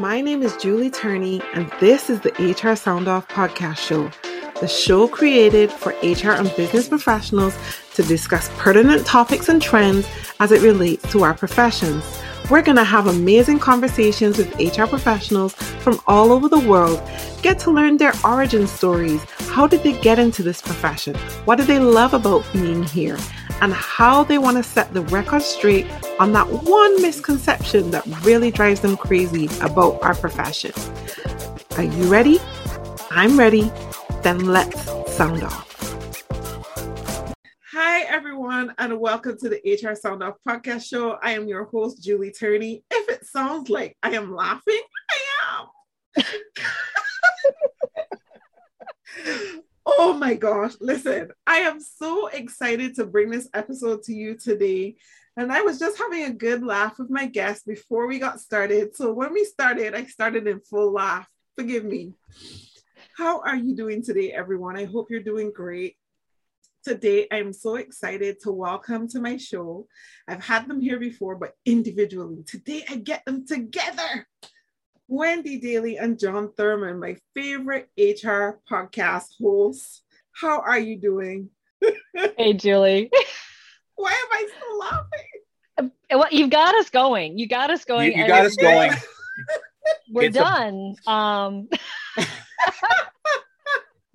My name is Julie Turney, and this is the HR Sound Off podcast show, the show created for HR and business professionals to discuss pertinent topics and trends as it relates to our professions. We're going to have amazing conversations with HR professionals from all over the world, get to learn their origin stories. How did they get into this profession? What do they love about being here? And how they want to set the record straight on that one misconception that really drives them crazy about our profession. Are you ready? I'm ready. Then let's sound off. Hi, everyone, and welcome to the HR Sound Off podcast show. I am your host, Julie Turney. If it sounds like I am laughing, I am. oh my gosh, listen, I am so excited to bring this episode to you today. And I was just having a good laugh with my guest before we got started. So when we started, I started in full laugh. Forgive me. How are you doing today, everyone? I hope you're doing great. Today, I'm so excited to welcome to my show. I've had them here before, but individually. Today, I get them together. Wendy Dailey and Jon Thurmond, my favorite HR podcast hosts. How are you doing? hey, Julie. Why am I still laughing? Well, you've got us going. You got us going. You, you got us going. We're it's done. A... Um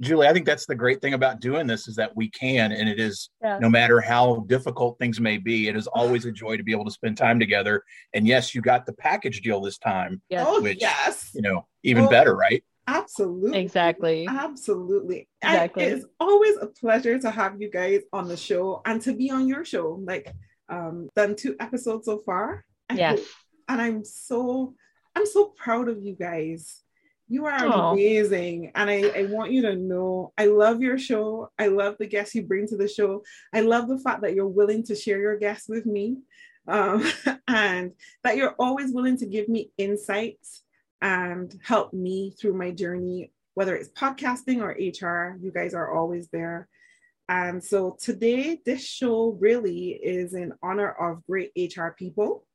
Julie, I think that's the great thing about doing this is that we can, and it is yeah. no matter how difficult things may be, it is always a joy to be able to spend time together. And yes, you got the package deal this time, yes. Oh, which yes. you know, even oh, better, right? Absolutely. Exactly. Absolutely. Exactly. it's always a pleasure to have you guys on the show and to be on your show. Like, um, done two episodes so far. Yes. And I'm so, I'm so proud of you guys you are Aww. amazing. And I, I want you to know I love your show. I love the guests you bring to the show. I love the fact that you're willing to share your guests with me um, and that you're always willing to give me insights and help me through my journey, whether it's podcasting or HR. You guys are always there. And so today, this show really is in honor of great HR people.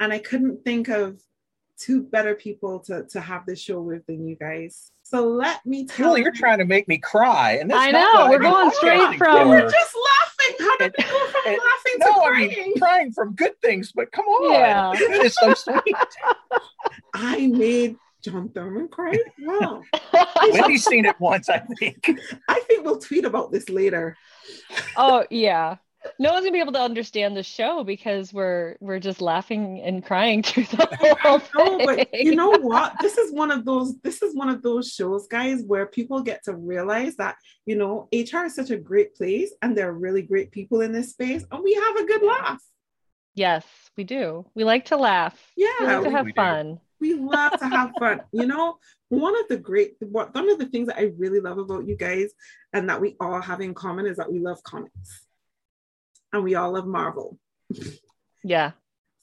And I couldn't think of two better people to, to have this show with than you guys. So let me tell Julie, you. you're trying to make me cry. And I know we're going oh, straight from. We're just laughing. How did we go from it, laughing no, to crying? I mean, crying from good things, but come on. Yeah. It's so sweet. I made Jon Thurmond cry. Wow. Wendy's seen it once, I think. I think we'll tweet about this later. Oh, yeah no one's gonna be able to understand the show because we're we're just laughing and crying through the whole thing. But you know what? This is one of those. This is one of those shows, guys, where people get to realize that you know HR is such a great place, and there are really great people in this space, and we have a good laugh. Yes, we do. We like to laugh. Yeah, we like to have fun. Do. We love to have fun. You know, one of the great, one of the things that I really love about you guys, and that we all have in common, is that we love comics and we all love Marvel. Yeah.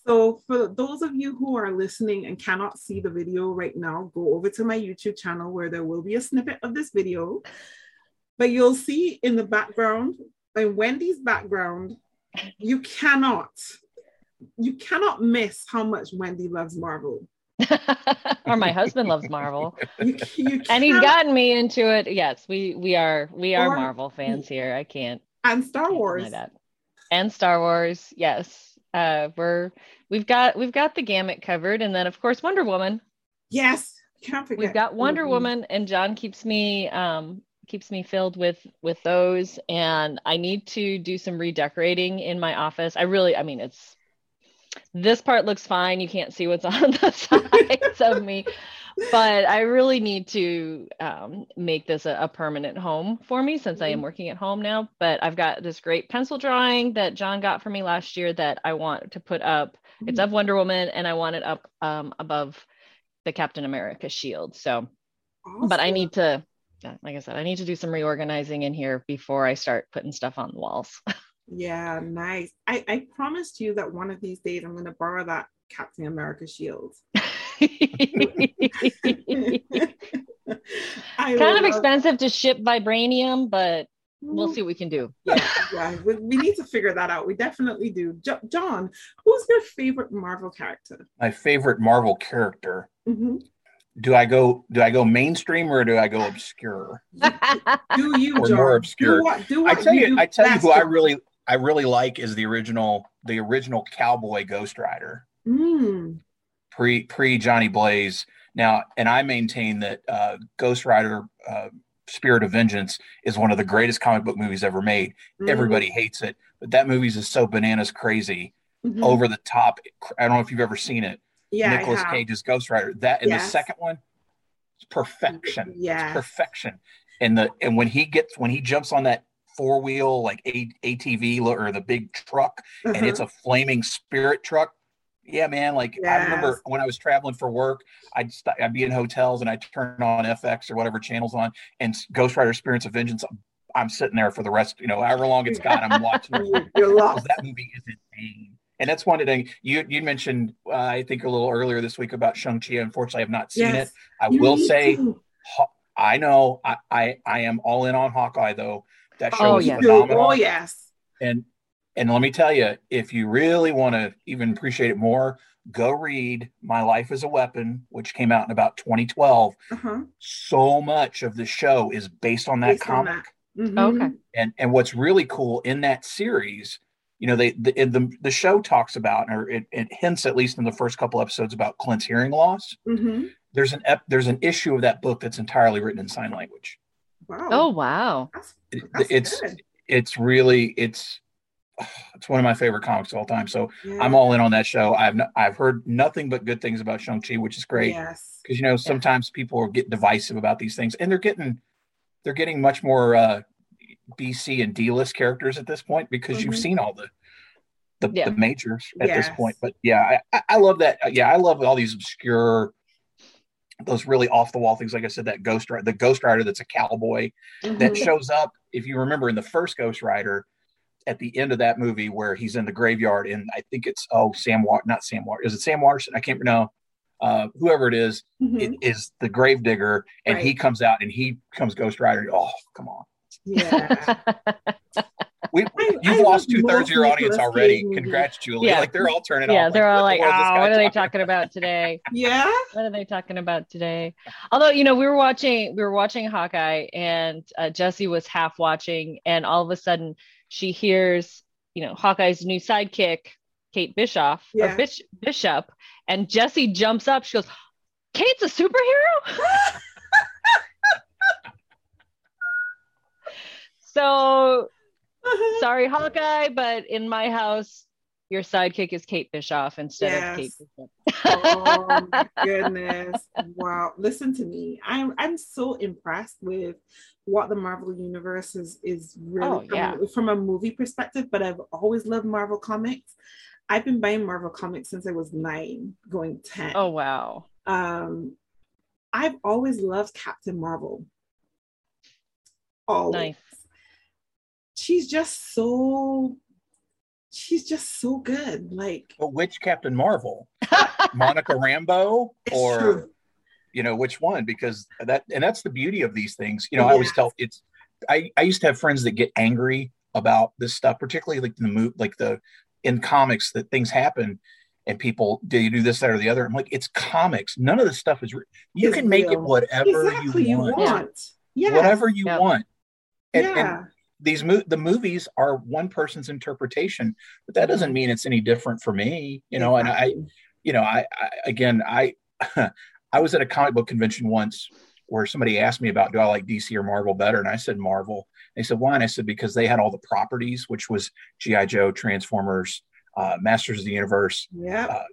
So, for those of you who are listening and cannot see the video right now, go over to my YouTube channel where there will be a snippet of this video. But you'll see in the background, in Wendy's background, you cannot, you cannot miss how much Wendy loves Marvel. or my husband loves Marvel, you, you and he's gotten me into it. Yes, we we are we are or, Marvel fans here. I can't and Star Wars and Star Wars. Yes, uh, we're we've got we've got the gamut covered, and then of course Wonder Woman. Yes, can't forget. We've got Wonder mm-hmm. Woman, and Jon keeps me um, keeps me filled with with those, and I need to do some redecorating in my office. I really, I mean, it's this part looks fine. You can't see what's on the sides of me, but I really need to um, make this a, a, permanent home for me since I am mm-hmm. working at home now. But I've got this great pencil drawing that Jon got for me last year that I want to put up. Mm-hmm. It's of Wonder Woman, and I want it up um, above the Captain America shield. So, awesome. but I need to, like I said, I need to do some reorganizing in here before I start putting stuff on the walls. yeah, nice. I, I promised you that one of these days I'm going to borrow that Captain America shield. kind of expensive to ship vibranium, but we'll see what we can do. Yeah, yeah, we, we need to figure that out. We definitely do. Jo- Jon, who's your favorite Marvel character? My favorite Marvel character. Mm-hmm. Do I go? Do I go mainstream or do I go obscure? do you, or Jon? more obscure? Do what, do what I tell you, I tell you who I really, I really like is the original, the original Cowboy Ghost Rider. Mm. Pre pre Johnny Blaze. Now, and I maintain that uh, Ghost Rider. Uh, Spirit of Vengeance is one of the greatest comic book movies ever made. Mm-hmm. Everybody hates it, but that movie is so bananas crazy, mm-hmm. over the top. I don't know if you've ever seen it. Yeah, Nicolas Cage's Ghost Rider. That and yes. the second one, it's perfection. Yeah, it's perfection. And the and when he gets when he jumps on that four wheel like a, ATV or the big truck, and it's mm-hmm. a flaming spirit truck yeah, man. Like yes. I remember when I was traveling for work, I'd i st- I'd be in hotels and I'd turn on FX or whatever channels on, and Ghost Rider: Spirits of Vengeance. I'm sitting there for the rest, you know, however long it's got. I'm watching. You're lost. That movie is insane. And that's one thing you you mentioned. Uh, I think a little earlier this week about Shang Chi. Unfortunately, I have not seen yes. it. I you will say, I know I, I I am all in on Hawkeye though. That show oh, is yes. phenomenal. Oh yes. And and let me tell you, if you really want to even appreciate it more, go read My Life as a Weapon, which came out in about 2012. Uh-huh. So much of the show is based on that based comic. On that. Mm-hmm. Okay. And and what's really cool in that series, you know, they the the, the show talks about, or it, it, hints at least in the first couple episodes about Clint's hearing loss. Mm-hmm. There's an ep, there's an issue of that book that's entirely written in sign language. Wow. Oh wow. That's, that's it's good. it's really it's it's one of my favorite comics of all time. So yeah. I'm all in on that show. I've I've heard nothing but good things about Shang Chi, which is great. Yes, because you know sometimes yeah. people get divisive about these things, and they're getting they're getting much more uh, BC and D list characters at this point because mm-hmm. you've seen all the the, yeah. the majors at yes. this point. But yeah, I, I love that. Yeah, I love all these obscure those really off the wall things like i said that ghost rider the ghost rider that's a cowboy mm-hmm. that shows up if you remember in the first ghost rider at the end of that movie where he's in the graveyard and I think it's oh Sam Water not Sam Water is it Sam Waterston I can't know uh, whoever it is, mm-hmm. it is the grave digger and right. he comes out and he comes Ghost Rider oh come on yeah we, you've I lost two thirds of your audience already. Congrats, Julie. Yeah. Like they're all turning yeah, off. Yeah, they're all like, oh, what are they talking about today? yeah. What are they talking about today? Although, you know, we were watching, we were watching Hawkeye and uh, Jesse was half watching and all of a sudden she hears, you know, Hawkeye's new sidekick, Kate Bischoff yeah. or Bish- Bishop, and Jesse jumps up. She goes, "Kate's a superhero." so sorry, Hawkeye, but in my house, your sidekick is Kate Bischoff instead yes. of Kate Bishop. oh my goodness. Wow. Listen to me. I'm I'm so impressed with what the Marvel universe is is really oh, from, yeah. from a movie perspective, but I've always loved Marvel comics. I've been buying Marvel comics since I was nine, going 10. Oh wow. Um I've always loved Captain Marvel. Always. Nice. She's just so she's just so good. Like but which Captain Marvel? Monica Rambeau or true you know which one because that and that's the beauty of these things you know yeah. i always tell it's I, I used to have friends that get angry about this stuff particularly like the move like the in comics that things happen and people do you do this that or the other i'm like it's comics none of this stuff is re- you it's can make real. it whatever exactly you want, you want. Yeah. whatever you yeah. want and, yeah. and these mo- the movies are one person's interpretation but that doesn't mean it's any different for me you know and i you know I, I again i I was at a comic book convention once where somebody asked me about do I like DC or Marvel better, and I said Marvel. They said why, and I said because they had all the properties, which was GI Joe, Transformers, uh, Masters of the Universe, yeah, uh,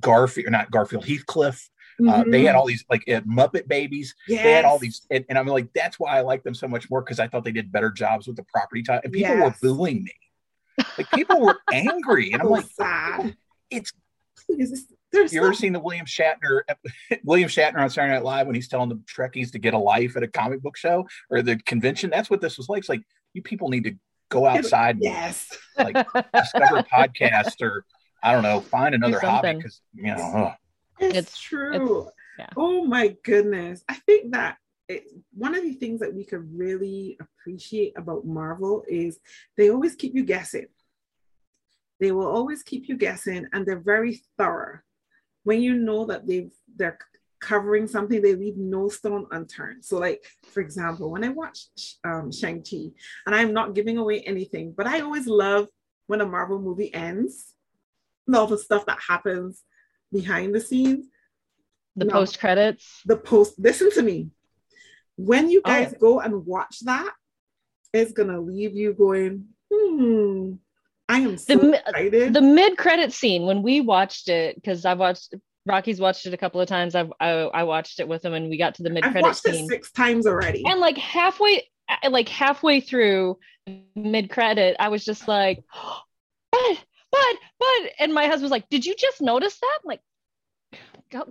Garfield, not Garfield, Heathcliff. Mm-hmm. Uh, they had all these like uh, Muppet Babies. Yes. They had all these, and, and, I'm like, that's why I like them so much more because I thought they did better jobs with the property type. And people yes. were booing me, like people were angry, and I'm like, sad. It's there's you ever seen the William Shatner William Shatner on Saturday Night Live when he's telling the Trekkies to get a life at a comic book show or the convention? That's what this was like. It's like you people need to go outside, yes, like discover a podcast or I don't know, find another hobby because you know. It's, it's, true. It's, yeah. Oh my goodness! I think that it, one of the things that we could really appreciate about Marvel is they always keep you guessing. They will always keep you guessing, and they're very thorough. When you know that they've they're covering something, they leave no stone unturned. So, like for example, when I watched um, Shang Chi, and I'm not giving away anything, but I always love when a Marvel movie ends, all the stuff that happens behind the scenes. The no, post credits. The post. Listen to me. When you guys oh. go and watch that, it's gonna leave you going, hmm. I am so the, excited. The mid credit scene when we watched it, because I've watched Rocky's watched it a couple of times. I've I, I watched it with him, and we got to the mid credit scene six times already. And like halfway, like halfway through mid credit, I was just like, but but but, and my husband was like, "Did you just notice that?" I'm like,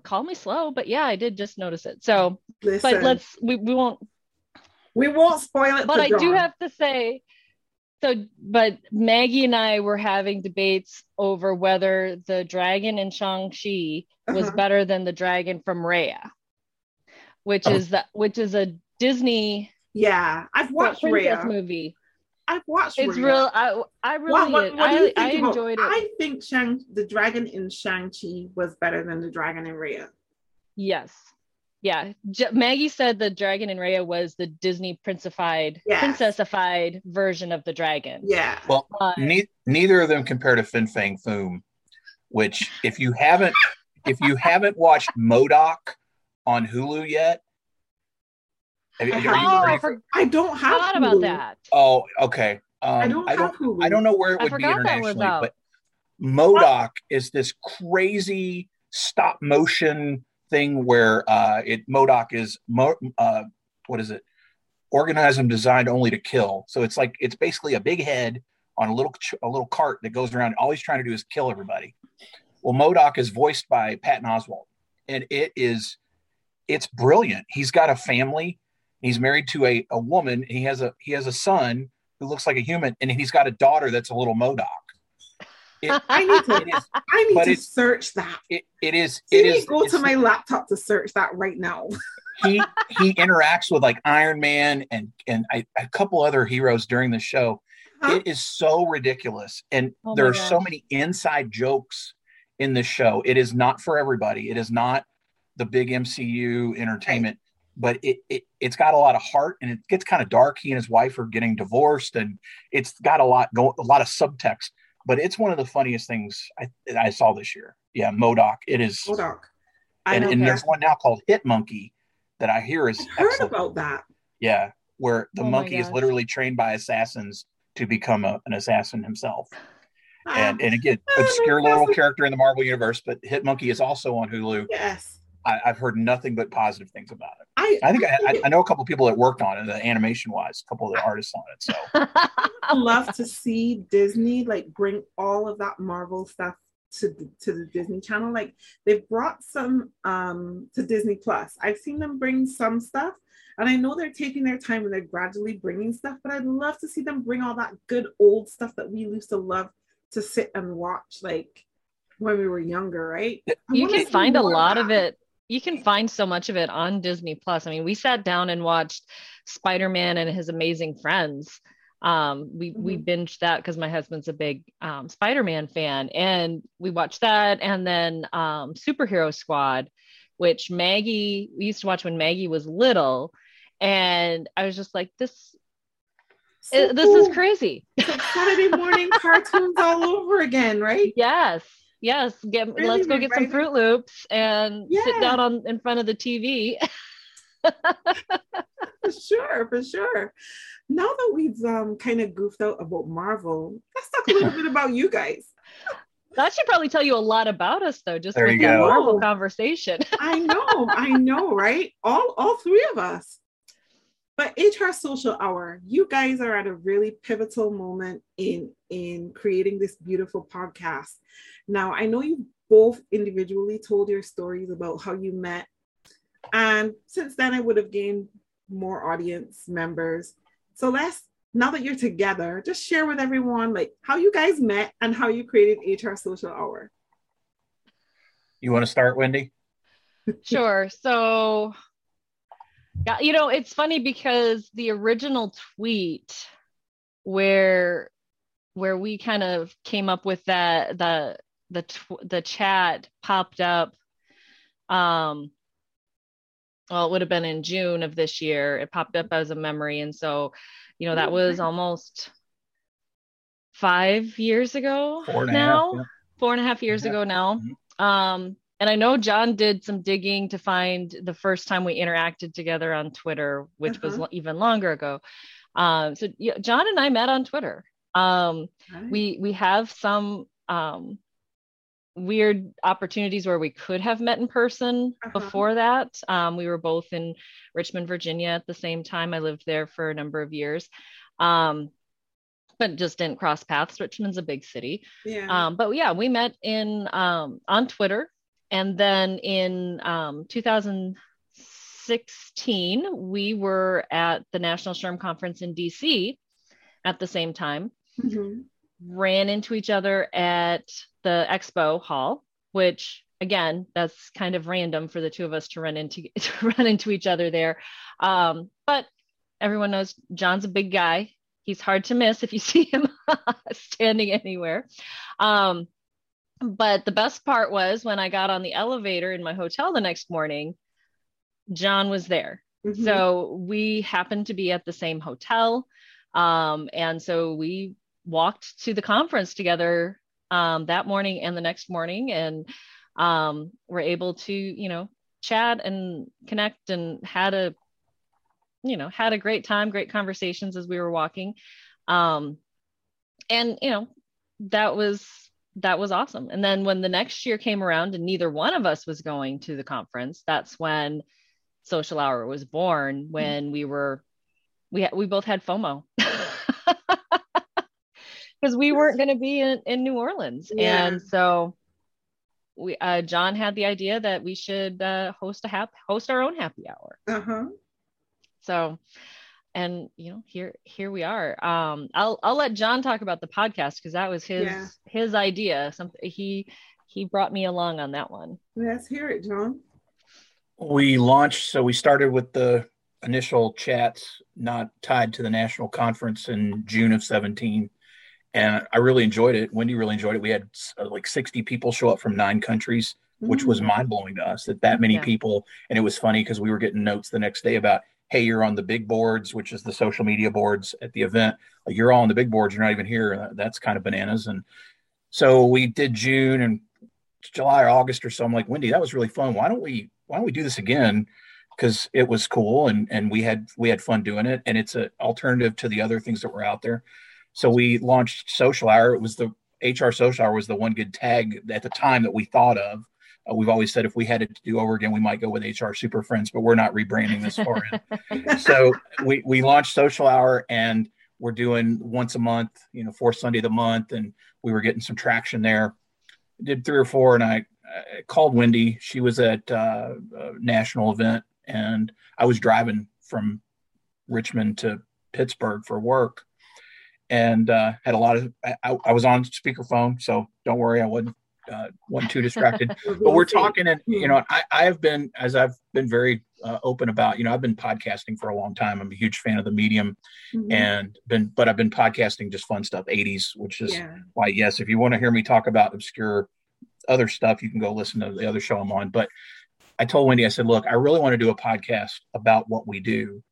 call me slow, but yeah, I did just notice it. So, Listen, but let's we, we won't we won't spoil it. But I John. do have to say, so but Maggie and I were having debates over whether the dragon in Shang Chi was uh-huh. better than the dragon from Raya, which oh. is that which is a Disney. Yeah, I've watched Raya movie. I've watched. It's Raya. real. I I really what, what, what I, I enjoyed it. I think Shang the dragon in Shang Chi was better than the dragon in Raya. Yes. Yeah, J- Maggie said the dragon in Raya was the Disney princified, yes. princessified version of the dragon. Yeah. Well, ne- neither of them compare to Fin Fang Foom, which if you haven't if you haven't watched MODOK on Hulu yet, have, I, oh, for, I don't have Hulu. about that. Oh, okay. Um, I don't I don't, Hulu. I don't know where it would be internationally, but MODOK is this crazy stop motion thing where uh, it MODOK is mo- uh, what is it? Organism designed only to kill. So it's like it's basically a big head on a little a little cart that goes around. All he's trying to do is kill everybody. Well, MODOK is voiced by Patton Oswalt, and it is it's brilliant. He's got a family. He's married to a, a woman. he has a he has a son who looks like a human, and he's got a daughter that's a little MODOK. It, I need to, is, I need to search that. It, it is. It is. Go to my laptop to search that right now. he he interacts with like Iron Man and and I, a couple other heroes during the show. Huh? It is so ridiculous, and oh there are gosh. so many inside jokes in the show. It is not for everybody. It is not the big MCU entertainment, right. But it, it it's got a lot of heart and it gets kind of dark. He and his wife are getting divorced, and it's got a lot going, a lot of subtext. But it's one of the funniest things I, I saw this year. Yeah, MODOK. It is MODOK. I and, and there's one now called Hit Monkey that I hear is I heard excellent. about that. Yeah, where the oh monkey is literally trained by assassins to become a, an assassin himself ah. and and again, oh obscure little character in the Marvel universe, but Hit Monkey is also on Hulu. Yes. I, have heard nothing but positive things about it. I, I think I, I, I know a couple of people that worked on it, the animation wise, a couple of the artists on it. So I love to see Disney like bring all of that Marvel stuff to the, to the Disney Channel. Like they've brought some um, to Disney Plus. I've seen them bring some stuff, and I know they're taking their time and they're gradually bringing stuff. But I'd love to see them bring all that good old stuff that we used to love to sit and watch like when we were younger, right? you can find a lot of it. You can find so much of it on Disney Plus. I mean, we sat down and watched Spider-Man and his amazing friends. Um, we mm-hmm. we binged that because my husband's a big um, Spider-Man fan, and we watched that, and then um, Superhero Squad, which Maggie we used to watch when Maggie was little, and I was just like, this so it, this cool. is crazy. Saturday morning cartoons all over again, right? Yes. Yes. Get really let's go get some Fruit Loops and yeah. sit down on in front of the TV. for sure, for sure. Now that we've um, kind of goofed out about Marvel, let's talk a little bit about you guys. That should probably tell you a lot about us, though, just there with the Marvel conversation. I know, I know, right? All all three of us. But HR Social Hour, you guys are at a really pivotal moment in in creating this beautiful podcast. Now, I know you both individually told your stories about how you met, and since then I would have gained more audience members. So let's now that you're together, just share with everyone like how you guys met and how you created HR Social Hour. You want to start, Wendy? Sure. So Yeah, you know, it's funny because the original tweet where where we kind of came up with that the the tw- the chat popped up um well it would have been in June of this year it popped up as a memory and so you know that was almost five years ago now half, yeah. four and a half years yeah. ago now mm-hmm. um and I know Jon did some digging to find the first time we interacted together on Twitter, which uh-huh. was even longer ago. Um, so yeah, Jon and I met on Twitter. Um, right. We we have some um, weird opportunities where we could have met in person uh-huh. before that. Um, we were both in Richmond, Virginia at the same time. I lived there for a number of years. Um, but just didn't cross paths. Richmond's a big city. Yeah. Um, but yeah, we met in um, on Twitter and then in um, 2016, we were at the National SHRM Conference in DC at the same time. Mm-hmm. Ran into each other at the expo hall, which again, that's kind of random for the two of us to run into to run into each other there. Um, but everyone knows Jon's a big guy. He's hard to miss if you see him standing anywhere. Um, but the best part was when I got on the elevator in my hotel the next morning, Jon was there. Mm-hmm. So we happened to be at the same hotel. Um, and so we walked to the conference together um, that morning and the next morning and um, were able to, you know, chat and connect and had a, you know, had a great time, great conversations as we were walking. Um, and, you know, that was that was awesome. And then when the next year came around and neither one of us was going to the conference, that's when Social Hour was born. When mm-hmm. we were, we ha- we both had FOMO because we weren't going to be in, in New Orleans, yeah. and so we uh, Jon had the idea that we should uh, host a hap- host our own happy hour. Uh huh. So and you know here here we are um i'll i'll let jon talk about the podcast because that was his yeah. his idea something he he brought me along on that one let's hear it jon we launched so we started with the initial chats not tied to the national conference in june of 17 and i really enjoyed it wendy really enjoyed it we had uh, like 60 people show up from nine countries which mm. was mind-blowing to us that that many yeah. people and it was funny because we were getting notes the next day about hey, you're on the big boards, which is the social media boards at the event. Like you're all on the big boards, you're not even here. That's kind of bananas. And so we did June and July or August or so. I'm like, Wendy, that was really fun. Why don't we why don't we do this again? Because it was cool and and we had we had fun doing it. And it's an alternative to the other things that were out there. So we launched Social Hour. It was the HR Social Hour was the one good tag at the time that we thought of uh, we've always said if we had it to do over again, we might go with HR Super Friends, but we're not rebranding this far in. so we we launched Social Hour and we're doing once a month, you know, fourth Sunday of the month, and we were getting some traction there. Did three or four, and I, I called Wendy. She was at uh, a national event, and I was driving from Richmond to Pittsburgh for work, and uh, had a lot of. I, I was on speakerphone, so don't worry, I wasn't uh, one too distracted. but we're talking, and you know, I, I have been as I've been very uh, open about. You know, I've been podcasting for a long time. I'm a huge fan of the medium, mm-hmm. and been, but I've been podcasting just fun stuff, 80s, which is yeah. why yes, if you want to hear me talk about obscure other stuff, you can go listen to the other show I'm on. But I told Wendy, I said, look, I really want to do a podcast about what we do,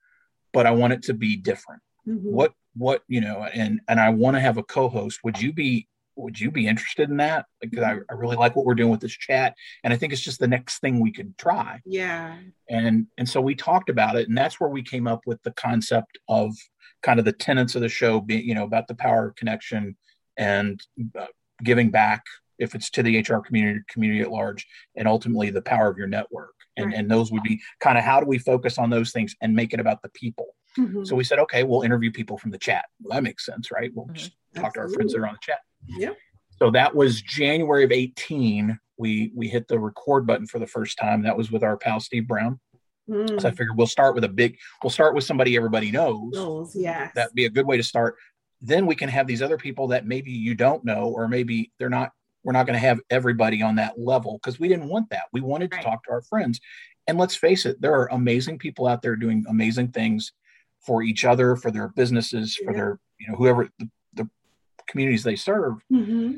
but I want it to be different. Mm-hmm. What what you know, and and I want to have a co-host. Would you be would you be interested in that? Because I, I really like what we're doing with this chat, and I think it's just the next thing we could try. Yeah. And and so we talked about it, and that's where we came up with the concept of kind of the tenets of the show, being you know about the power of connection and uh, giving back if it's to the HR community community at large, and ultimately the power of your network. And right. and those would be kind of how do we focus on those things and make it about the people. Mm-hmm. So we said, okay, we'll interview people from the chat. Well, that makes sense, right? We'll mm-hmm. just talk Absolutely. to our friends that are on the chat. Yeah. So that was January of 18. We we hit the record button for the first time. That was with our pal Steve Browne. Mm. So I figured we'll start with a big. We'll start with somebody everybody knows. Knows, yeah. That'd be a good way to start. Then we can have these other people that maybe you don't know, or maybe they're not we're not going to have everybody on that level because we didn't want that. We wanted to talk to our friends. And let's face it, there are amazing people out there doing amazing things for each other, for their businesses, yeah. for their, you know, whoever the communities they serve. Mm-hmm.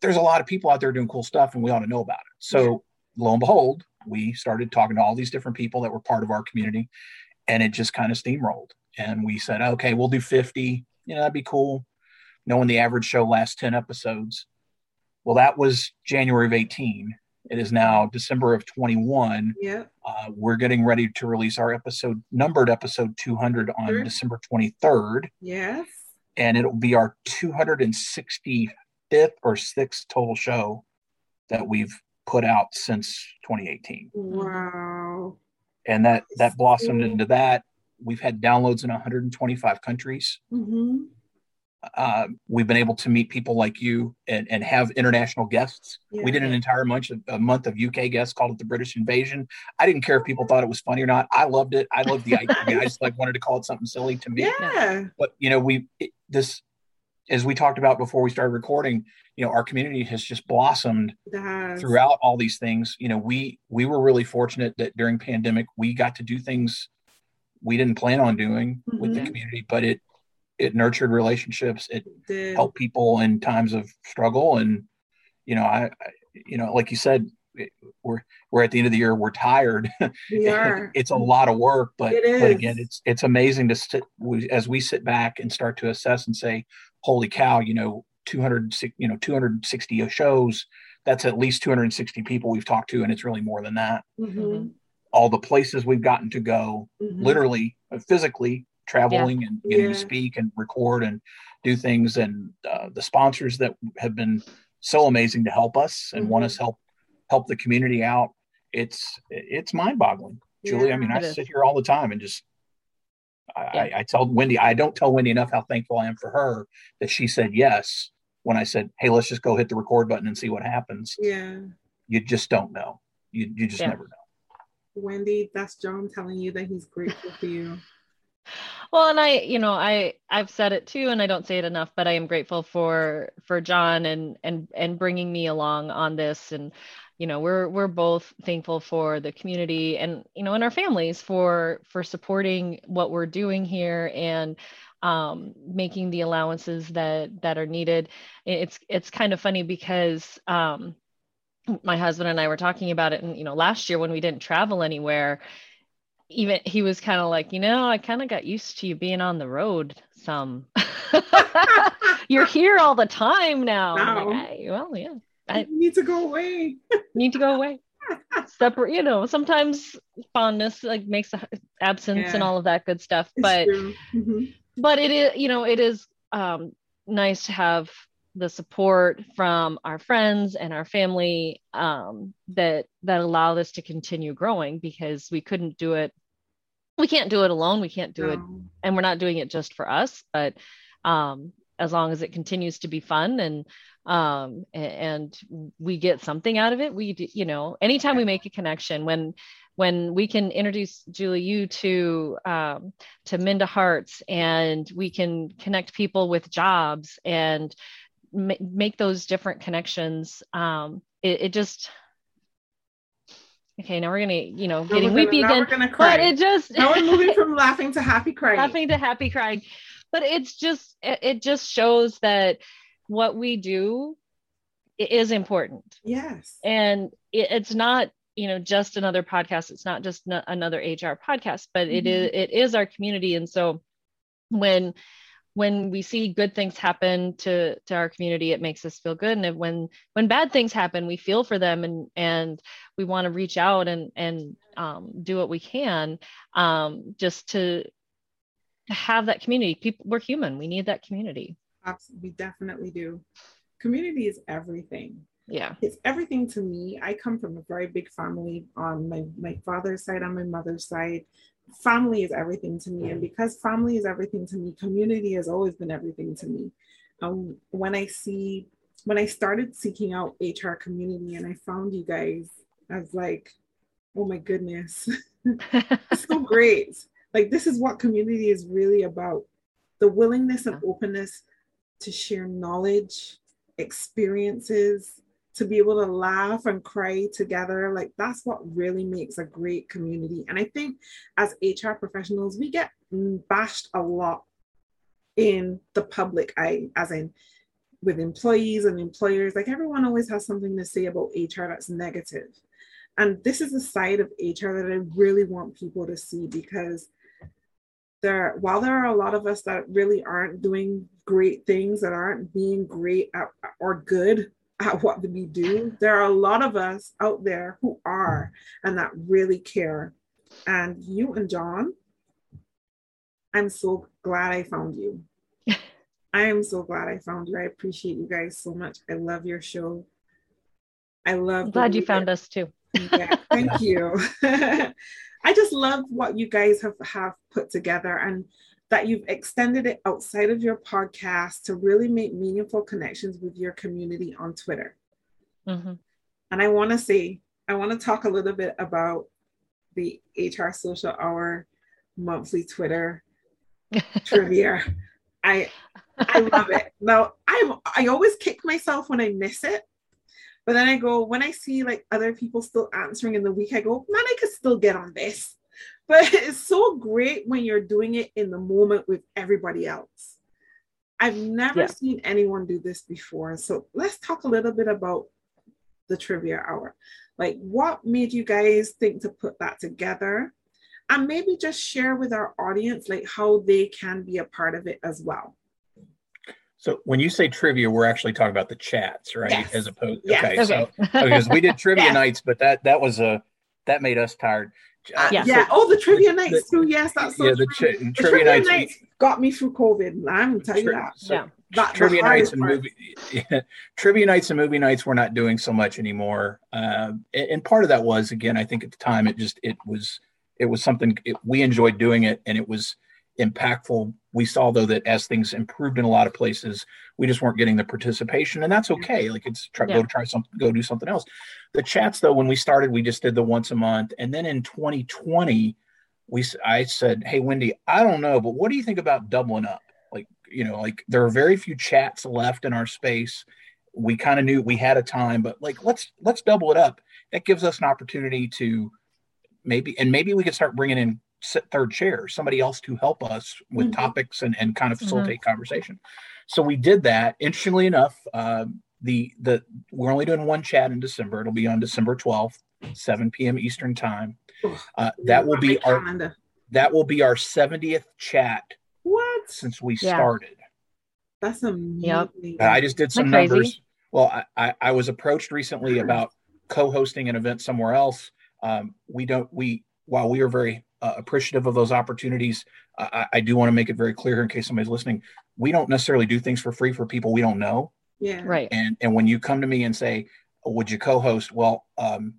There's a lot of people out there doing cool stuff and we ought to know about it. So lo and behold, we started talking to all these different people that were part of our community and it just kind of steamrolled. And we said, okay, we'll do 50. You know, that'd be cool. Knowing the average show lasts 10 episodes. Well, that was January of 18. It is now December of 21. Yeah. Uh, we're getting ready to release our episode, numbered episode 200 on sure. December 23rd. Yes. And it'll be our 265th or sixth total show that we've put out since 2018. Wow. And that that blossomed into that. We've had downloads in 125 countries. Mm-hmm uh, we've been able to meet people like you and, and have international guests. Yeah. We did an entire month of, a month of UK guests called it the British Invasion. I didn't care if people thought it was funny or not. I loved it. I loved the idea. I just like wanted to call it something silly to me. Yeah. But you know, we it, this as we talked about before we started recording, you know, our community has just blossomed throughout all these things. You know, we we were really fortunate that during pandemic we got to do things we didn't plan on doing mm-hmm. with the mm-hmm. community, but it it nurtured relationships. It helped people in times of struggle. And, you know, I, I you know, like you said, we're, we're at the end of the year, we're tired. We are. it's a lot of work, but, but again, it's, it's amazing to sit as we sit back and start to assess and say, holy cow, you know, 200, you know, 260 shows, that's at least 260 people we've talked to. And it's really more than that. Mm-hmm. All the places we've gotten to go, mm-hmm. literally, physically, traveling yeah. and getting yeah. to speak and record and do things. And uh, the sponsors that have been so amazing to help us and mm-hmm. want us help help the community out. It's it's mind-boggling julie yeah, i mean i is. sit here all the time and just I, I, tell wendy i don't tell wendy enough how thankful i am for her that she said yes when i said hey let's just go hit the record button and see what happens. Yeah. You just don't know. You, you just never know. Wendy that's jon telling you that he's grateful for you well and i you know i i've said it too and i don't say it enough but i am grateful for for jon and and and bringing me along on this. And you know we're we're both thankful for the community and you know and our families for for supporting what we're doing here and um, making the allowances that that are needed. It's it's kind of funny because um, my husband and i were talking about it and you know last year when we didn't travel anywhere even he was kind of like, you know, I kind of got used to you being on the road some. You're here all the time now. No. Like, hey, well, yeah. I need to go away. need to go away. Separate, you know, sometimes fondness like makes absence yeah. and all of that good stuff. It's but mm-hmm. but it is, you know, it is um nice to have the support from our friends and our family um, that that allow this to continue growing because we couldn't do it we can't do it alone we can't do no. it and we're not doing it just for us but um, as long as it continues to be fun and um, and we get something out of it we you know anytime we make a connection when when we can introduce Julie you to um, to Minda Harts and we can connect people with jobs and make those different connections. Um, it, it, just okay now we're gonna you know getting gonna, weepy again but it just now we're moving from laughing to happy crying. Laughing to happy crying. But it's just it, it just shows that what we do is important. Yes. And it, it's not you know just another podcast. It's not just another hr podcast but mm-hmm. it is it is our community. And so when when we see good things happen to to our community it makes us feel good. And when when bad things happen we feel for them and and we want to reach out and and um, do what we can um, just to to have that community. People we're human. We need that community. Absolutely we definitely do. Community is everything. Yeah. It's everything to me. I come from a very big family on my my father's side on my mother's side family is everything to me. And because family is everything to me, community has always been everything to me. Um, when I see, when I started seeking out HR community and I found you guys, I was like, oh my goodness, it's so great. Like, this is what community is really about the willingness and openness to share knowledge, experiences, to be able to laugh and cry together. Like that's what really makes a great community. And I think as HR professionals, we get bashed a lot in the public eye, as in with employees and employers. Like everyone always has something to say about HR that's negative. And this is a side of HR that I really want people to see because there, while there are a lot of us that really aren't doing great things, that aren't being great at, or good at what we do, there are a lot of us out there who are and that really care. And you and Jon, I'm so glad I found you. I am so glad I found you. I appreciate you guys so much. I love your show. I love. glad you found us too. yeah, thank you. I just love what you guys have have put together and that you've extended it outside of your podcast to really make meaningful connections with your community on Twitter. Mm-hmm. And I want to say, I want to talk a little bit about the HR Social Hour monthly Twitter trivia. I I love it. Now I'm I always kick myself when I miss it. But then I go, when I see like other people still answering in the week, I go, man, I could still get on this. But it's so great when you're doing it in the moment with everybody else. I've never yeah. seen anyone do this before. So let's talk a little bit about the trivia hour. Like, what made you guys think to put that together? And maybe just share with our audience, like, how they can be a part of it as well. So when you say trivia, we're actually talking about the chats, right? Yes. As opposed, yes. okay, okay. so because we did trivia nights, but that that was a that made us tired. Uh, yeah. yeah. Oh, the trivia nights the, too. Yes, that's so yeah. The, tri- the trivia, nights, nights got me through COVID. I'm gonna tell you that. So yeah. That, trivia nights and part. movie yeah, trivia nights and movie nights we're not doing so much anymore. Uh, and, and, part of that was again, I think at the time it just it was it was something it, we enjoyed doing it, and it was impactful. We saw though that as things improved in a lot of places, we just weren't getting the participation, and that's okay. Like it's try yeah. go to try something, go do something else. The chats though, when we started, we just did the once a month, and then in 2020, we I said, "Hey Wendy, I don't know, but what do you think about doubling up? Like you know, like there are very few chats left in our space. We kind of knew we had a time, but like let's let's double it up. That gives us an opportunity to." maybe and maybe we could start bringing in third chair, somebody else to help us with mm-hmm. topics and, and kind of mm-hmm. facilitate mm-hmm. conversation. So we did that. Interestingly enough, uh, the the we're only doing one chat in December. It'll be on December twelfth, seven p.m. Eastern time. Uh, that will be our that will be our seventieth chat. What since we yeah. started? That's amazing. Yep. I just did some numbers. Well, I, I, I was approached recently about co-hosting an event somewhere else. Um, we don't we while we are very uh, appreciative of those opportunities. I, I do want to make it very clear in case somebody's listening. We don't necessarily do things for free for people we don't know. Yeah. Right. And and when you come to me and say, "Would you co-host?" Well, um,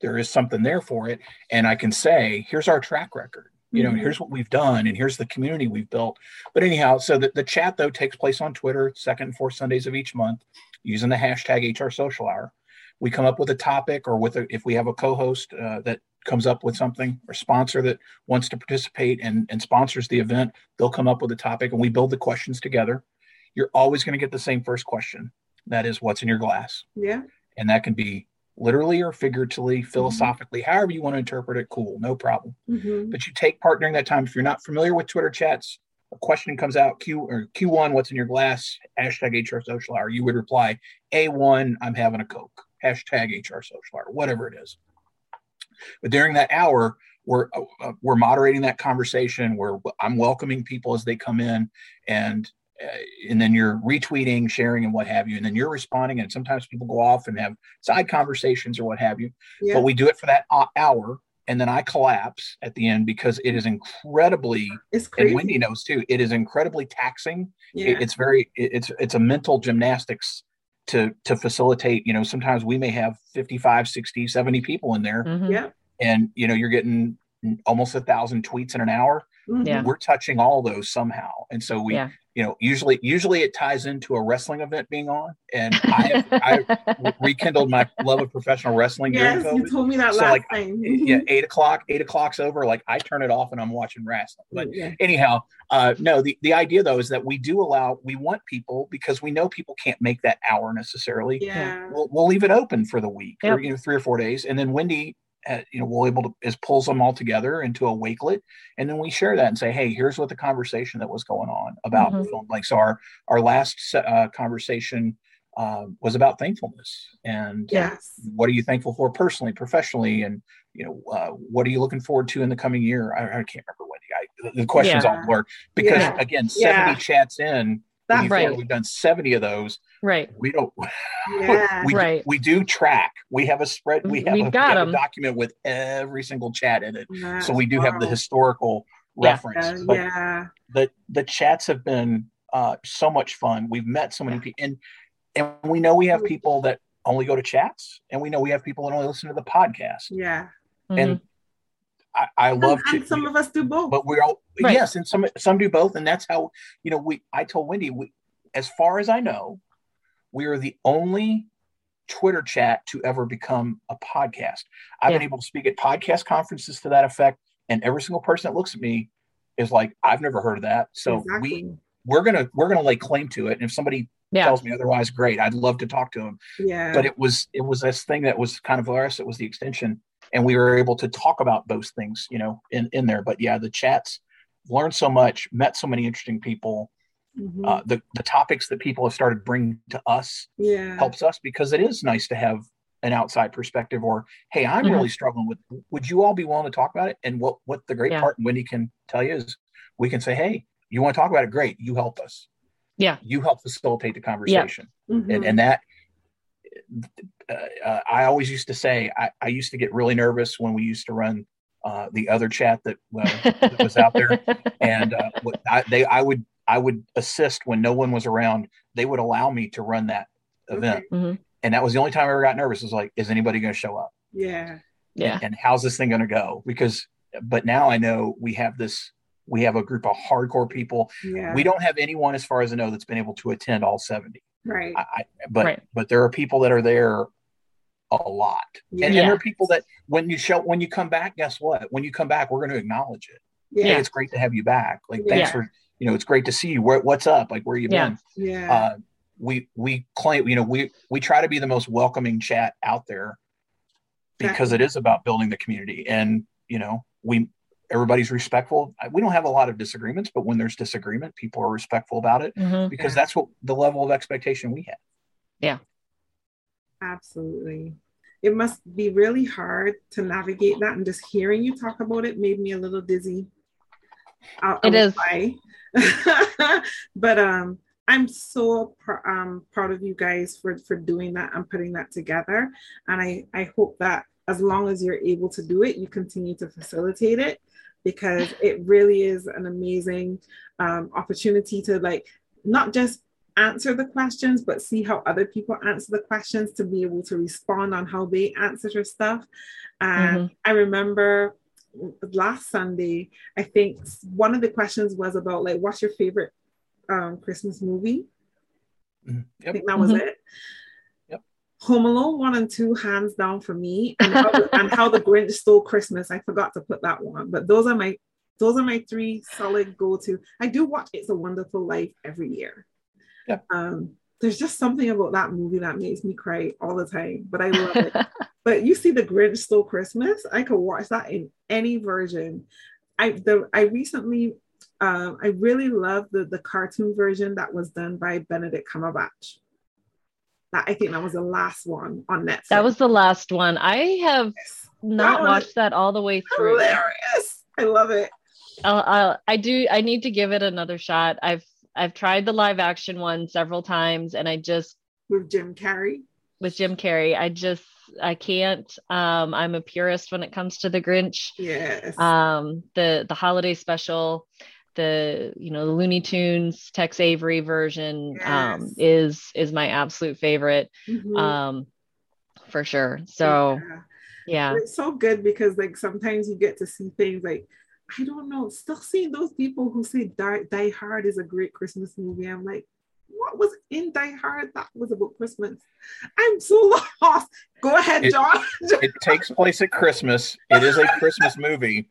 there is something there for it, and I can say, "Here's our track record." You know, mm-hmm. here's what we've done, and here's the community we've built. But anyhow, so the, the chat though takes place on Twitter, second and fourth Sundays of each month, using the hashtag HR Social Hour. We come up with a topic, or with a, if we have a co-host uh, that comes up with something or sponsor that wants to participate and, and sponsors the event, they'll come up with a topic and we build the questions together. You're always going to get the same first question. That is what's in your glass. Yeah. And that can be literally or figuratively, mm-hmm. philosophically, mm-hmm. however you want to interpret it, cool, no problem. Mm-hmm. But you take part during that time. If you're not familiar with Twitter chats, a question comes out, Q or Q1, what's in your glass? Hashtag HR social hour. You would reply, A1, I'm having a Coke. Hashtag HR social hour, whatever it is. But during that hour, we're uh, we're moderating that conversation. Where I'm welcoming people as they come in, and uh, and then you're retweeting, sharing, and what have you. And then you're responding. And sometimes people go off and have side conversations or what have you. Yeah. But we do it for that hour, and then I collapse at the end because it is incredibly. It's crazy. And Wendy knows too. It is incredibly taxing. Yeah. It, it's very. It, it's it's a mental gymnastics to to facilitate you know sometimes we may have 55 60 70 people in there mm-hmm. yeah and you know you're getting almost a thousand tweets in an hour. Yeah. We're touching all those somehow. And so we, yeah. you know, usually, usually it ties into a wrestling event being on. And I, have, I rekindled my love of professional wrestling. Yes, you told me that so last like, time. yeah, eight o'clock, eight o'clock's over. Like I turn it off and I'm watching wrestling. But yeah. anyhow, uh, no, the, the idea though is that we do allow, we want people because we know people can't make that hour necessarily. Yeah. We'll, we'll leave it open for the week yep. or, you know, three or four days. And then Wendy you know, we'll able to is pulls them all together into a wakelet, and then we share that and say, hey, here's what the conversation that was going on about mm-hmm. film. Like so, our our last uh, conversation uh, was about thankfulness and yes. what are you thankful for personally, professionally, and you know, uh, what are you looking forward to in the coming year? I, I can't remember Wendy. I, the questions yeah. all blur because yeah. again, seventy yeah. chats in that's right. We've done 70 of those. Right. We don't. Yeah. we, right. We do track. We have a spread. We have, We've a, got we have a document with every single chat in it. That's so we do wow. have the historical yeah. reference. Uh, yeah. The the chats have been uh, so much fun. We've met so many people, and and we know we have people that only go to chats, and we know we have people that only listen to the podcast. Yeah. Mm-hmm. And I, I love and, and some of us do both. But we're all right. yes, and some some do both, and that's how you know we. I told Wendy, we, as far as I know, we are the only Twitter chat to ever become a podcast. I've yeah. been able to speak at podcast conferences to that effect, and every single person that looks at me is like, "I've never heard of that." So exactly. we we're gonna we're gonna lay claim to it, and if somebody yeah. tells me otherwise, great. I'd love to talk to them. Yeah. But it was it was this thing that was kind of ours. It was the extension and we were able to talk about those things, you know, in in there. But yeah, the chats learned so much, met so many interesting people. Mm-hmm. Uh, the the topics that people have started bringing to us yeah. helps us because it is nice to have an outside perspective or hey i'm mm-hmm. really struggling with would you all be willing to talk about it and what what the great yeah. part wendy can tell you is we can say hey you want to talk about it great you help us yeah you help facilitate the conversation yeah. mm-hmm. and and that uh, uh, I always used to say I, I, used to get really nervous when we used to run uh, the other chat that, that was out there, and uh, I, they I would I would assist when no one was around. They would allow me to run that event, mm-hmm. and that was the only time I ever got nervous. Was like, is anybody going to show up? Yeah, yeah. And, and how's this thing going to go? Because, but now I know we have this. We have a group of hardcore people. Yeah. We don't have anyone, as far as I know, that's been able to attend all seventy. Right. I, but right. but there are people that are there a lot. Yeah. And, and, there are people that when you show when you come back, guess what? When you come back, we're going to acknowledge it. Yeah. Hey, it's great to have you back. Like thanks yeah. for you know, it's great to see you. Where, what's up? Like where you yeah. been? Yeah. Uh, we we claim you know we we try to be the most welcoming chat out there because it is about building the community and you know we everybody's respectful. We don't have a lot of disagreements, but when there's disagreement, people are respectful about it mm-hmm. because that's what the level of expectation we have. Yeah. Absolutely. It must be really hard to navigate that. And just hearing you talk about it made me a little dizzy. I, it is. but um, I'm so pr- um, proud of you guys for, for doing that and putting that together. And I, I hope that as long as you're able to do it, you continue to facilitate it because it really is an amazing um, opportunity to like not just answer the questions, but see how other people answer the questions to be able to respond on how they answer your stuff. And mm-hmm. I remember last Sunday, I think one of the questions was about like, what's your favorite um, Christmas movie? Mm-hmm. Yep. I think that was mm-hmm. it. Home Alone one and two, hands down for me, and how, the, and how the Grinch stole Christmas. I forgot to put that one, but those are my those are my three solid go to. I do watch It's a Wonderful Life every year. Yeah. Um, there's just something about that movie that makes me cry all the time, but I love it. but you see, the Grinch stole Christmas. I could watch that in any version. I the I recently um, I really love the the cartoon version that was done by Benedict Cumberbatch. That I think that was the last one on Netflix. That was the last one. I have yes. not that watched that all the way through. Hilarious! I love it. I'll, I'll, I do. I need to give it another shot. I've I've tried the live action one several times, and I just with Jim Carrey. With Jim Carrey, I just I can't. Um, I'm a purist when it comes to the Grinch. Yes. Um, the the holiday special the you know the Looney Tunes Tex Avery version yes. um, is is my absolute favorite mm-hmm. um, for sure. So yeah. yeah. It's so good because like sometimes you get to see things like I don't know. Still seeing those people who say Die, Die Hard is a great Christmas movie. I'm like, what was in Die Hard that was about Christmas? I'm so lost. Go ahead, Jon. It, it takes place at Christmas. It is a Christmas movie.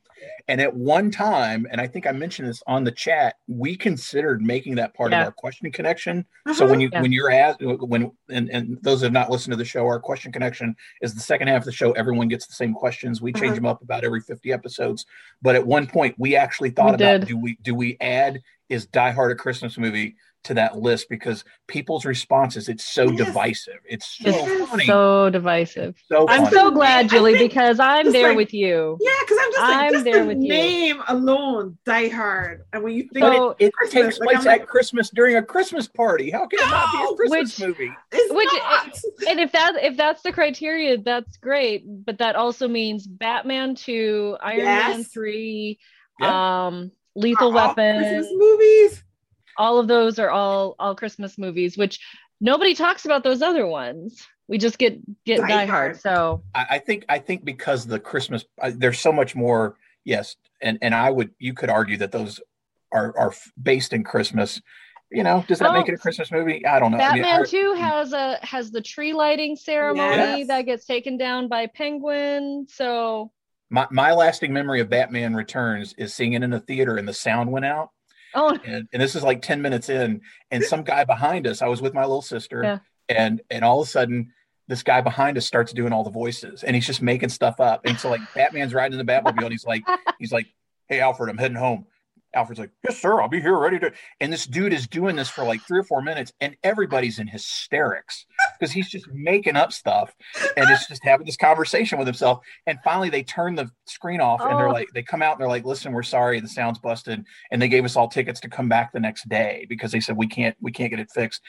And at one time, and I think I mentioned this on the chat, we considered making that part yeah. of our question connection. Uh-huh. So when you yeah. when you're asked when and, and those who have not listened to the show, our question connection is the second half of the show. Everyone gets the same questions. We change uh-huh. them up about every 50 episodes. But at one point, we actually thought we about did. do we do we add is Die Hard a Christmas movie? To that list because people's responses it's so yes. divisive. It's so it's funny. so divisive. So i'm so glad julie because i'm there like, with you. Yeah because i'm just like I'm just there the with name you. alone die hard and when you think so, it, it takes place like, at christmas during a christmas party. How can it not be a christmas which, movie? which and if that if that's the criteria that's great. But that also means batman 2 iron yes. man 3 yeah. um lethal weapon. Movies all of those are all all Christmas movies, which nobody talks about those other ones. We just get get Die, Die Hard. So I, I, think I think because the Christmas uh, there's so much more. Yes, and and I would you could argue that those are are based in Christmas. You know, does that well, make it a Christmas movie? I don't know. Batman I mean, Two has a has the tree lighting ceremony yes. that gets taken down by Penguin. So my my lasting memory of Batman Returns is seeing it in the theater and the sound went out Oh, and, and this is like 10 minutes in, and some guy behind us, I was with my little sister, yeah. and and all of a sudden, this guy behind us starts doing all the voices, and he's just making stuff up. And so like Batman's riding in the Batmobile, and he's like, he's like, "Hey Alfred, I'm heading home." Alfred's like, yes, sir, I'll be here ready to. And this dude is doing this for like three or four minutes, and everybody's in hysterics because he's just making up stuff and it's just having this conversation with himself. And finally, they turn the screen off and they're oh. like, they come out and they're like, listen, we're sorry, the sound's busted. And they gave us all tickets to come back the next day because they said we can't, we can't get it fixed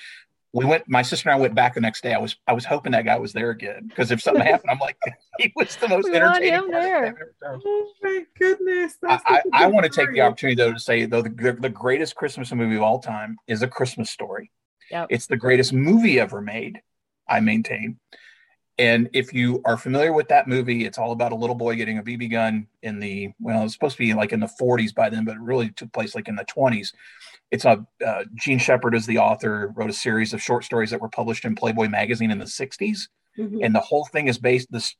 we went my sister and i went back the next day i was i was hoping that guy was there again because if something happened i'm like he was the most we entertaining there. oh my goodness i, I, I want to take the opportunity though to say though the, the greatest christmas movie of all time is a christmas story yep. it's the greatest movie ever made i maintain and if you are familiar with that movie, it's all about a little boy getting a BB gun in the well, it's supposed to be like in the 40s by then, but it really took place like in the 20s. It's a uh, Jean Shepherd is the author, wrote a series of short stories that were published in Playboy magazine in the 60s, mm-hmm. and the whole thing is based this.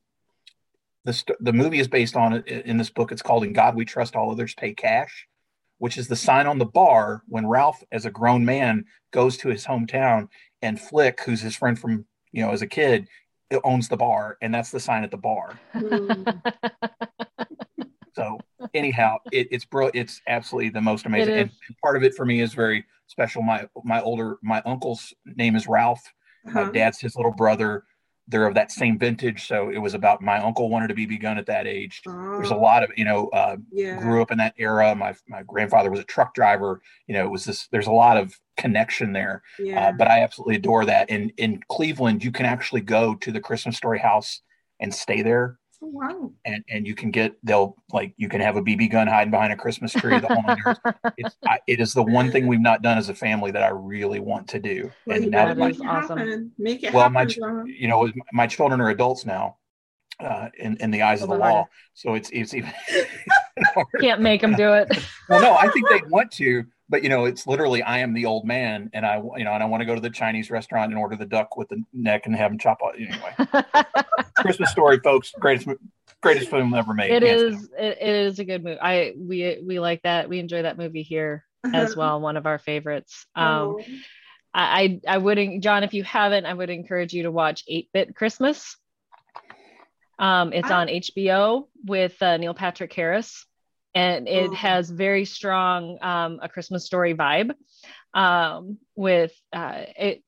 The, the movie is based on in this book. It's called "In God We Trust, All Others Pay Cash," which is the sign on the bar when Ralph, as a grown man, goes to his hometown, and Flick, who's his friend from you know as a kid, owns the bar, and that's the sign at the bar. so anyhow, it, it's bro, it's absolutely the most amazing. And part of it for me is very special. My my older my uncle's name is Ralph. Uh-huh. My dad's his little brother they're of that same vintage. So it was about my uncle wanted to be begun at that age. Oh. There's a lot of, you know, uh, yeah. grew up in that era. My, my grandfather was a truck driver. You know, it was this, there's a lot of connection there. Uh, yeah. Uh, but I absolutely adore that. In, in Cleveland, you can actually go to the Christmas story house and stay there wow. And and you can get they'll like you can have a BB gun hiding behind a Christmas tree. The whole it's I, it is the one thing we've not done as a family that I really want to do. Well, and now that my awesome. make it well, happen, my you know my children are adults now, uh, in in the eyes of the law. So it's it's even can't make them do it. well, no, I think they want to, but you know, it's literally I am the old man, and I you know, and I want to go to the Chinese restaurant and order the duck with the neck and have them chop it anyway. Christmas story, folks. Greatest greatest film ever made. It is. It, it is a good movie. I we we like that. We enjoy that movie here as well. One of our favorites. Um, oh. I I wouldn't, Jon. If you haven't, I would encourage you to watch Eight Bit Christmas. Um, it's on HBO with uh, Neil Patrick Harris and it oh. has very strong um, a Christmas story vibe. Um, with uh, it,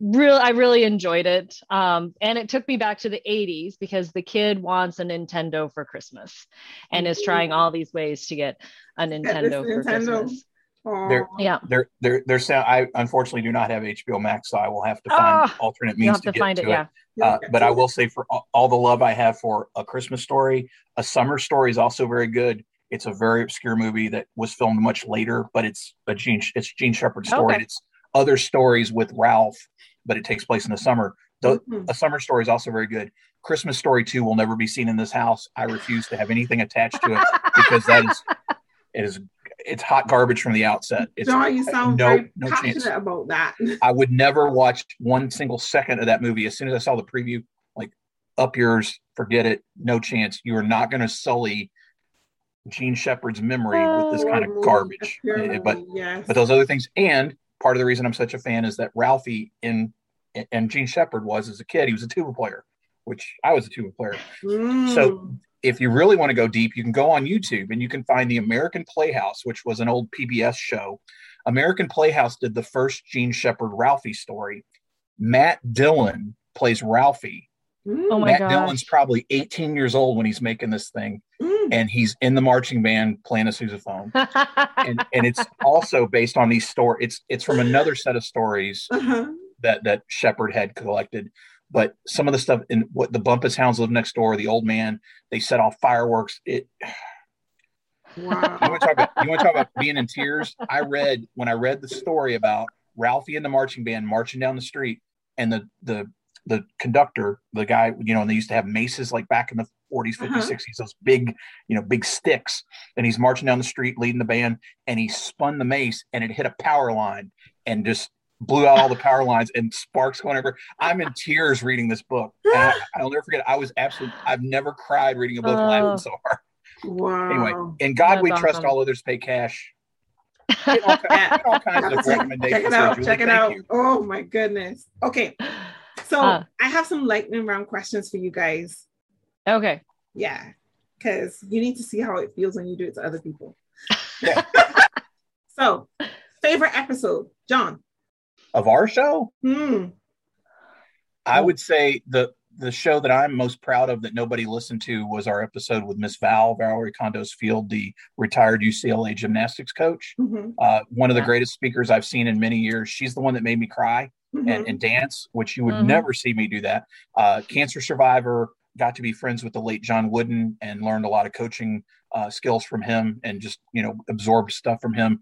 real I really enjoyed it, um, and it took me back to the '80s because the kid wants a Nintendo for Christmas, and is trying all these ways to get a Nintendo for Nintendo. Christmas. They're, yeah, they're they're they're sound. I unfortunately do not have HBO Max, so I will have to find oh, alternate means to, to, get find to it. it. Yeah. Uh, but I will say, for all, all, the love I have for a Christmas story, a summer story is also very good. It's a very obscure movie that was filmed much later, but it's a Jean it's Jean Shepherd story. Okay. It's other stories with Ralph, but it takes place in the summer. The, mm-hmm. A Summer Story is also very good. Christmas Story 2 will never be seen in this house. I refuse to have anything attached to it because that is it is it's hot garbage from the outset. It's Jon, you sound no, very no passionate chance. about that. I would never watch one single second of that movie. As soon as I saw the preview, like up yours, forget it, no chance. You are not going to sully Jean Shepherd's memory oh, with this kind of oh, garbage. Eh, but yes. but those other things, and part of the reason I'm such a fan is that Ralphie in and Gene Shepherd was as a kid. He was a tuba player, which I was a tuba player. Mm. So if you really want to go deep, you can go on YouTube and you can find the American Playhouse, which was an old PBS show. American Playhouse did the first Jean Shepherd Ralphie story. Matt Dillon plays Ralphie. Oh my Matt gosh. Dillon's probably 18 years old when he's making this thing, mm. and he's in the marching band playing a sousaphone. and, and it's also based on these stories. It's it's from another set of stories uh-huh. that that Shepherd had collected but some of the stuff in what the Bumpus Hounds live next door, the old man, they set off fireworks. It wow. you want to talk about you want to talk about being in tears? I read when I read the story about Ralphie and the marching band marching down the street and the the the conductor, the guy, you know, and they used to have maces like back in the 40s, 50s, uh-huh. 60s, those big, you know, big sticks. And he's marching down the street leading the band and he spun the mace and it hit a power line and just blew out all the power lines and sparks going everywhere. I'm in tears reading this book. And I, will never forget. I was absolutely. I've never cried reading a book uh, laughing so hard. Wow. Anyway, in God That's we awesome. trust. All others pay cash. All, all, kinds of recommendations. Check it out. Check it out. You. Oh my goodness. Okay. So uh, I have some lightning round questions for you guys. Okay. Yeah. Because you need to see how it feels when you do it to other people. Yeah. so, favorite episode, Jon of our show, hmm. I would say the the show that I'm most proud of that nobody listened to was our episode with Miss Val Valorie Kondos Field, the retired UCLA gymnastics coach. Mm-hmm. Uh, one of the greatest speakers I've seen in many years. She's the one that made me cry mm-hmm. and, and, dance, which you would mm-hmm. never see me do that. Uh, cancer survivor, got to be friends with the late John Wooden and learned a lot of coaching uh, skills from him and just you know absorbed stuff from him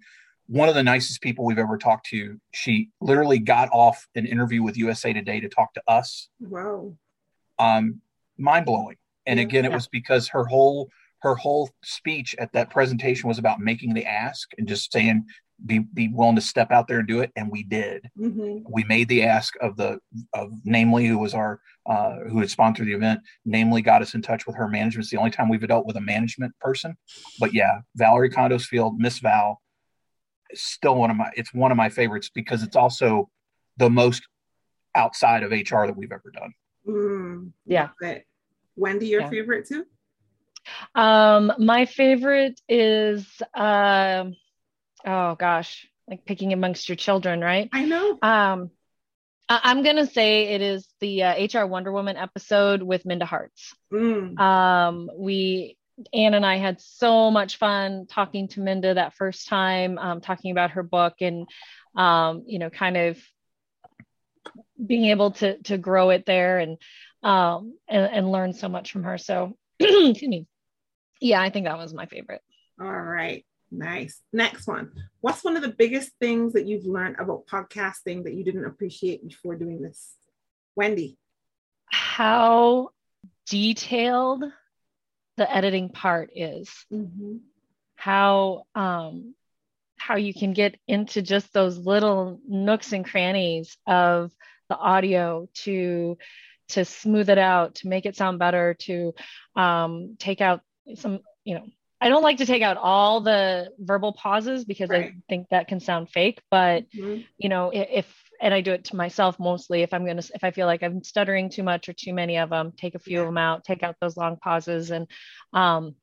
one of the nicest people we've ever talked to. She literally got off an interview with USA Today to talk to us. Wow. Um, mind blowing. And again, it was because her whole her whole speech at that presentation was about making the ask and just saying be be willing to step out there and do it and we did mm-hmm. we made the ask of the of namely who was our uh, who had sponsored the event namely got us in touch with her management it's the only time we've dealt with a management person but yeah valorie kondos field miss val still one of my it's one of my favorites because it's also the most outside of HR that we've ever done. Mm, yeah. Wendy, your yeah. favorite too? Um, my favorite is um oh gosh, like picking amongst your children, right? I know. Um I- am gonna say it is the uh, HR Wonder Woman episode with Minda Harts. Mm. Um, we Anne and I had so much fun talking to Minda that first time, um, talking about her book and, um, you know, kind of being able to to grow it there and um, and, and learn so much from her. So, excuse me. Yeah, I think that was my favorite. All right. Nice. Next one. What's one of the biggest things that you've learned about podcasting that you didn't appreciate before doing this? Wendy. How detailed the editing part is mm-hmm. how um, how you can get into just those little nooks and crannies of the audio to to smooth it out to make it sound better to um, take out some you know i don't like to take out all the verbal pauses because right. i think that can sound fake but mm-hmm. you know if and I do it to myself mostly if I'm to if I feel like I'm stuttering too much or too many of them take a few yeah. of them out take out those long pauses and um,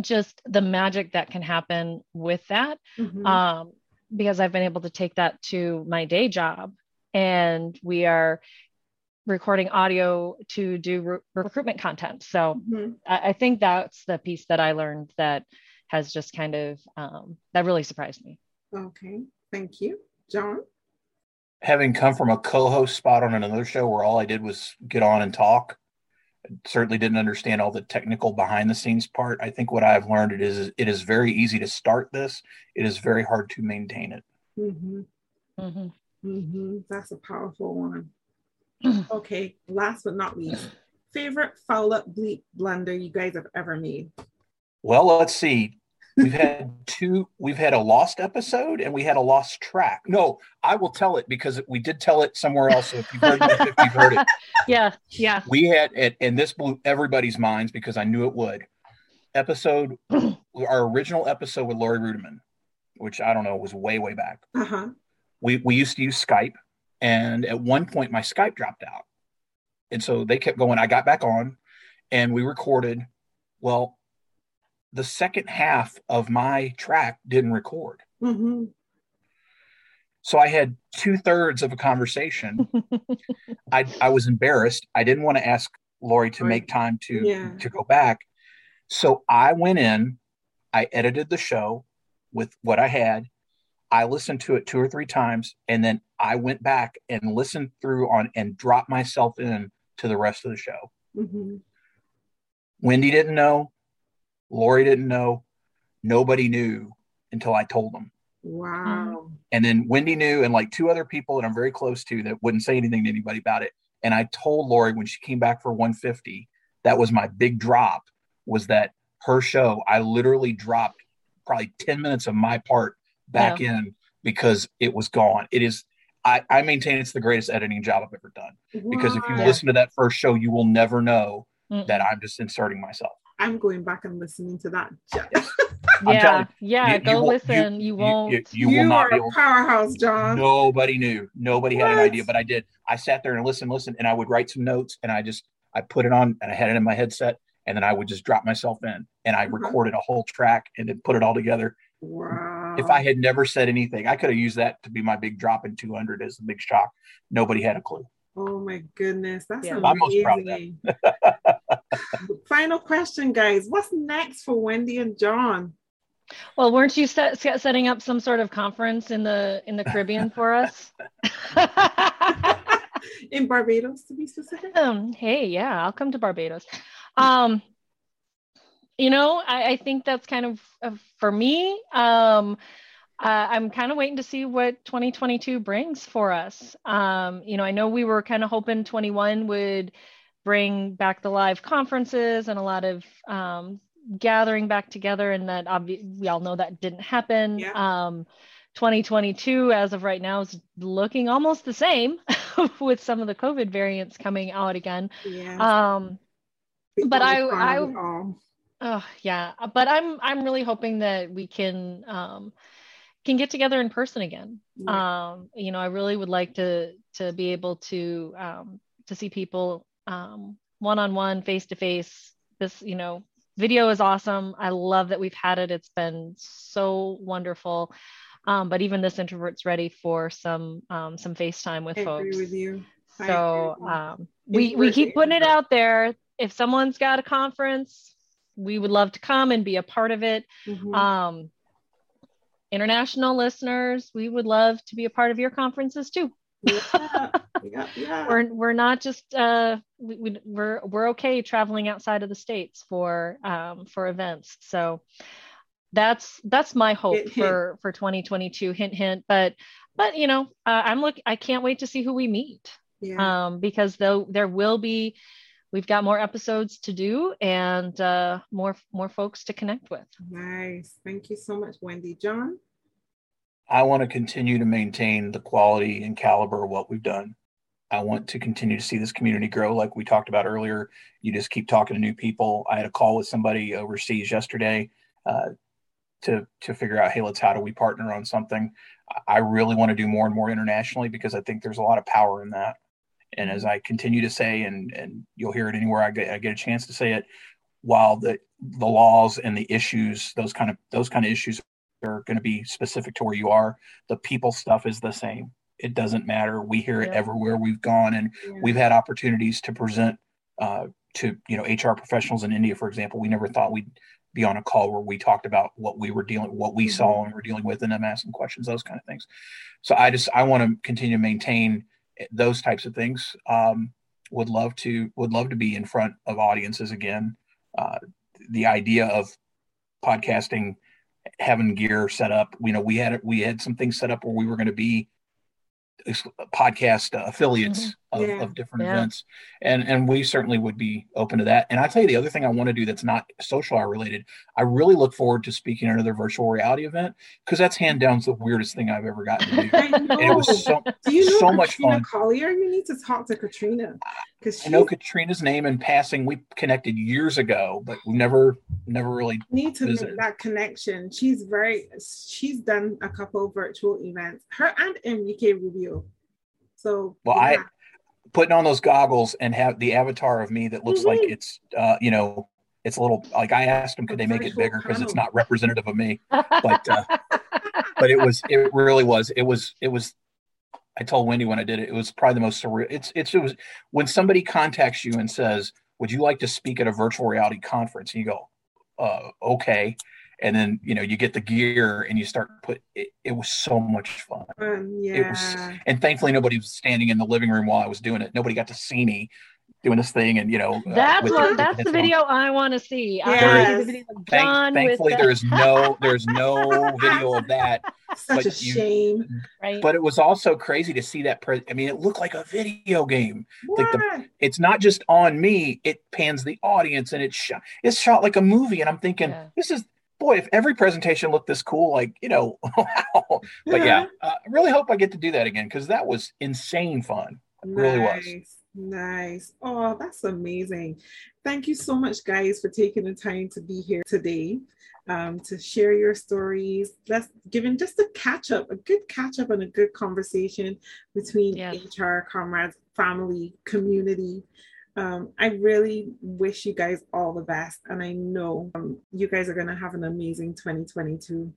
just the magic that can happen with that mm-hmm. um, because I've been able to take that to my day job and we are recording audio to do re- recruitment content so mm-hmm. I, I, think that's the piece that I learned that has just kind of um, that really surprised me okay thank you Jon having come from a co-host spot on another show where all I did was get on and talk, I certainly didn't understand all the technical behind the scenes part. I think what I've learned it is it is very easy to start this. It is very hard to maintain it. Mm-hmm. Mm-hmm. Mm-hmm. That's a powerful one. okay, last but not least, favorite foul up bleep blunder you guys have ever made? Well, let's see. We've had two, we've had a lost episode and we had a lost track. No, I will tell it because we did tell it somewhere else. So if you've heard it, if you've heard it. Yeah, yeah. We had it, and this blew everybody's minds because I knew it would. Episode, our original episode with Laurie Ruettimann, which I don't know was way, way back. Uh-huh. We, we used to use Skype, and at one point my Skype dropped out. And so they kept going. I got back on and we recorded. Well, the second half of my track didn't record. Mm-hmm. So I had two thirds of a conversation. I, I was embarrassed. I didn't want to ask Laurie to make time to yeah. to go back. So I went in, I edited the show with what I had. I listened to it two or three times, and then I went back and listened through on and dropped myself in to the rest of the show. Mm-hmm. Wendy didn't know. Laurie didn't know. Nobody knew until I told them. Wow. And then Wendy knew, and like two other people that I'm very close to that wouldn't say anything to anybody about it. And I told Laurie when she came back for 150, that was my big drop, was that her show, I literally dropped probably 10 minutes of my part back yeah. in because it was gone. It is, I, I, maintain it's the greatest editing job I've ever done. Wow. Because if you listen to that first show, you will never know mm that I'm just inserting myself. I'm going back and listening to that. yeah, yeah, you, go you listen. You, you won't. You, you, will not are a powerhouse, Jon. Nobody knew. Nobody what? had an idea, but I did. I sat there and listened, listened, and I would write some notes, and I just I put it on, and I had it in my headset, and then I would just drop myself in, and I uh-huh. recorded a whole track, and then put it all together. Wow. If I had never said anything, I could have used that to be my big drop in 200 as a big shock. Nobody had a clue. Oh my goodness, that's yeah. amazing. I'm most proud of that. Final question, guys. What's next for Wendy and Jon? Well, weren't you set, setting up some sort of conference in the in the Caribbean for us? in Barbados, to be specific. Um, hey, yeah, I'll come to Barbados. Um, you know, I, I think that's kind of uh, for me. Um, uh, I'm kind of waiting to see what 2022 brings for us. Um, you know, I know we were kind of hoping 21 would bring back the live conferences and a lot of um, gathering back together and that obvi- we all know that didn't happen yeah. um, 2022 as of right now is looking almost the same with some of the covid variants coming out again yeah. um, but i i oh yeah but i'm i'm really hoping that we can um, can get together in person again yeah. um, you know i really would like to to be able to um, to see people um, one-on-one face-to-face this you know video is awesome i love that we've had it it's been so wonderful um, but even this introvert's ready for some um, some FaceTime with I folks. Agree with you. so um, we we keep putting it out there. If someone's got a conference, we would love to come and be a part of it. Mm-hmm. Um, international listeners, we would love to be a part of your conferences too. Yeah, yeah, yeah. we're we're not just uh we, we we're we're okay traveling outside of the states for um for events. So that's that's my hope hint, for hint. for 2022 hint hint. But but you know uh, i'm look i can't wait to see who we meet. Yeah. um because though there will be we've got more episodes to do and uh more more folks to connect with. Nice. Thank you so much wendy. Jon I want to continue to maintain the quality and caliber of what we've done. I want to continue to see this community grow, like we talked about earlier. You just keep talking to new people. I had a call with somebody overseas yesterday uh, to to figure out, hey, let's how do we partner on something. I really want to do more and more internationally because I think there's a lot of power in that. And as I continue to say, and and you'll hear it anywhere I get, I get a chance to say it, while the the laws and the issues, those kind of those kind of issues are going to be specific to where you are. The people stuff is the same. It doesn't matter. We hear it everywhere we've gone, and yeah. we've had opportunities to present uh, to you know HR professionals in India, for example. We never thought we'd be on a call where we talked about what we were dealing, what we mm-hmm. saw, and we're dealing with, and them asking questions, those kind of things. So I just I want to continue to maintain those types of things. Um, would love to would love to be in front of audiences again. Uh, the idea of podcasting having gear set up. You know, we had we had some things set up where we were going to be podcast affiliates mm-hmm. Of, yeah. of different yeah. events and and we certainly would be open to that and i tell you the other thing i want to do that's not social hour related i really look forward to speaking at another virtual reality event because that's hand down the weirdest thing i've ever gotten to do and it was so, do you know so much fun collier you need to talk to katrina because i know katrina's name in passing we connected years ago but we never never really need to visited. make that connection she's very she's done a couple virtual events her and enrique rubio so well yeah. i putting on those goggles and have the avatar of me that looks mm-hmm. like it's uh, you know it's a little like I asked them could they make it bigger because it's not representative of me, but uh, but it was it really was it was it was. I told Wendy when I did it, it was probably the most surreal. It's it's it was when somebody contacts you and says, "Would you like to speak at a virtual reality conference?" and you go, uh, "Okay." And then you know you get the gear and you start put it, it was so much fun. Um, yeah. it was and thankfully nobody was standing in the living room while i was doing it. Nobody got to see me doing this thing and you know uh, that's uh, what, that's the video i want to see yes. the Thank, thankfully there's no there's no video of that such a you, shame. Right. but it was also crazy to see that pre- i mean it looked like a video game. Like the, it's not just on me it pans the audience and it's shot it's shot like a movie and i'm thinking yeah. this is boy, if every presentation looked this cool, like, you know, wow. But yeah, uh, I really hope I get to do that again because that was insane fun. It nice, really was. Nice. Oh, that's amazing. Thank you so much, guys, for taking the time to be here today. Um, to share your stories. Let's given just a catch up, a good catch up and a good conversation between yeah. HR, comrades, family, community. Um, I really wish you guys all the best. And I know um, you guys are going to have an amazing 2022.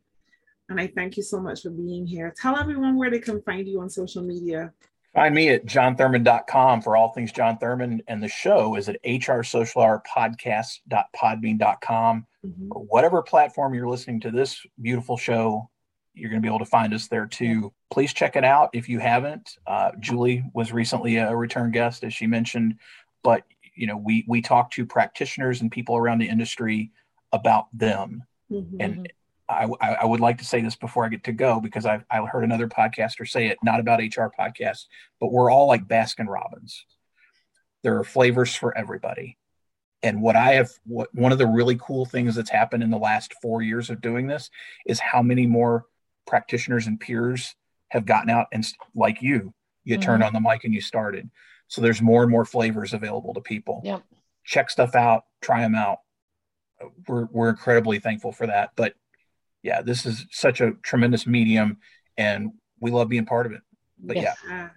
And I thank you so much for being here. Tell everyone where they can find you on social media. Find me at jonthurmond.com for all things Jon Thurmond. And the show is at hrsocialhourpodcast.podbean.com. Mm-hmm. Or whatever platform you're listening to this beautiful show, you're going to be able to find us there too. Please check it out if you haven't. Uh, Julie was recently a return guest, as she mentioned but you know we we talk to practitioners and people around the industry about them mm-hmm. and I, I, would like to say this before I get to go because I've, I heard another podcaster say it, not about HR podcasts, but we're all like Baskin Robbins. There are flavors for everybody. And what I have, what one of the really cool things that's happened in the last four years of doing this is how many more practitioners and peers have gotten out and like you, you mm-hmm. turned on the mic and you started. So there's more and more flavors available to people. Yep. Check stuff out, try them out. We're we're incredibly thankful for that. But yeah, this is such a tremendous medium and we love being part of it. But yes. yeah.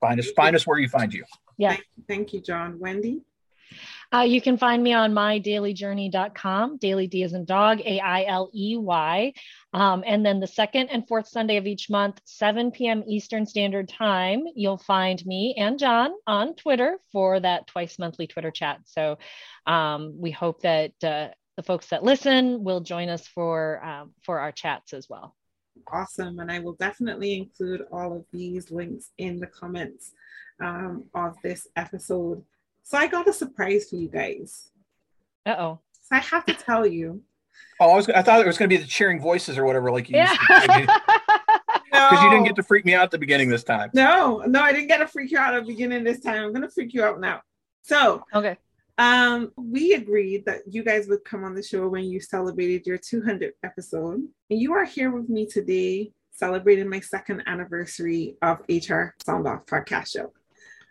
Find us find us where you find you. Yeah. Thank, thank you, Jon. Wendy. Uh, you can find me on mydaileyjourney.com. Dailey D is in dog, A I L E Y. Um, and then the second and fourth Sunday of each month, 7 p.m. Eastern Standard Time, you'll find me and Jon on Twitter for that twice monthly Twitter chat. So um, we hope that uh, the folks that listen will join us for um, for our chats as well. Awesome, and I will definitely include all of these links in the comments um, of this episode. So I got a surprise for you guys. Uh oh. So I have to tell you. Oh, I was. I thought it was going to be the cheering voices or whatever, like you. Yeah. Because you didn't get to freak me out at the beginning this time. No, no, I didn't get to freak you out at the beginning this time. I'm gonna freak you out now. So okay. Um, we agreed that you guys would come on the show when you celebrated your 200th episode. And you are here with me today celebrating my second anniversary of HR Sound Off podcast show.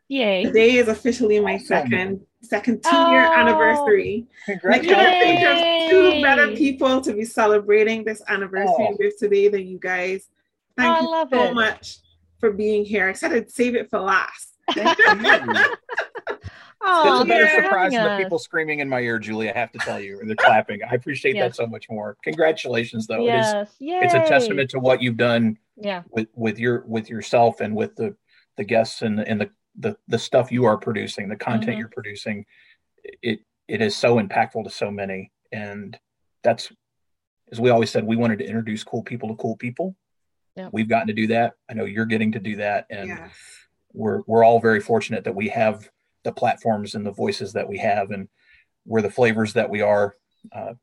Yay. Today is officially my second second two year oh. anniversary. Congratulations. I don't think there's two better people to be celebrating this anniversary oh. with today than you guys. Thank oh, you so it. much for being here. I said I'd save it for last. Thank you. Oh, it's a better surprise than the people screaming in my ear, Julie. I have to tell you, or the clapping. I appreciate yes. that so much more. Congratulations, though. Yes. It is. Yay. It's a testament to what you've done. Yeah. With with your with yourself and with the the guests and and the the the stuff you are producing, the content mm-hmm. you're producing, it it is so impactful to so many, and that's as we always said, we wanted to introduce cool people to cool people. Yeah. We've gotten to do that. I know you're getting to do that, and yes. we're we're all very fortunate that we have the platforms and the voices that we have, and we're the flavors that we are. Uh,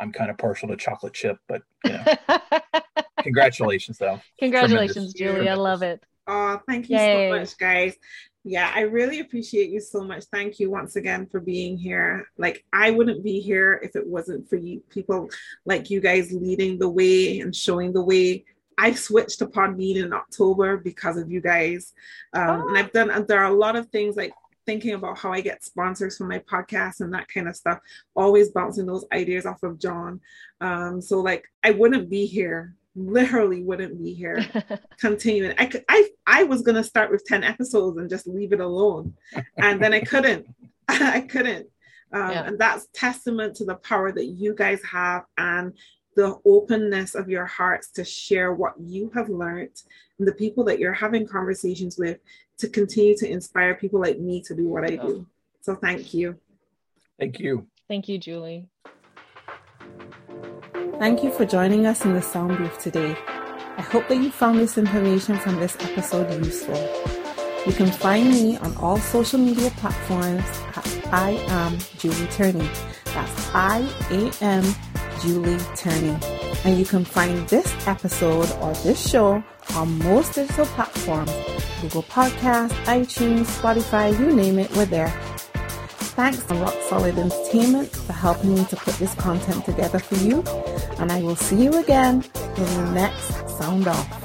I'm kind of partial to chocolate chip, but you know, congratulations though. Congratulations, Tremendous. Julie. Tremendous. I love it. Oh, thank you Yay. so much, guys. Yeah, I really appreciate you so much. Thank you once again for being here. Like, I wouldn't be here if it wasn't for you people like you guys leading the way and showing the way. I switched to Podbean in October because of you guys. Um, oh. And I've done, there are a lot of things like thinking about how I get sponsors for my podcast and that kind of stuff, always bouncing those ideas off of Jon. Um, so, like, I wouldn't be here literally wouldn't be here continuing. I could i i was going to start with 10 episodes and just leave it alone. And then i couldn't. I couldn't. Um, yeah. and that's testament to the power that you guys have and the openness of your hearts to share what you have learned and the people that you're having conversations with to continue to inspire people like me to do what i do. So thank you. Thank you. Thank you julie Thank you for joining us in the sound booth today. I hope that you found this information from this episode useful. You can find me on all social media platforms at I am Julie Turney. That's I A M Julie Turney. And you can find this episode or this show on most digital platforms Google Podcasts, iTunes, Spotify, you name it, we're there. Thanks to Rock Solid Entertainment for helping me to put this content together for you. And I will see you again in the next Sound Off.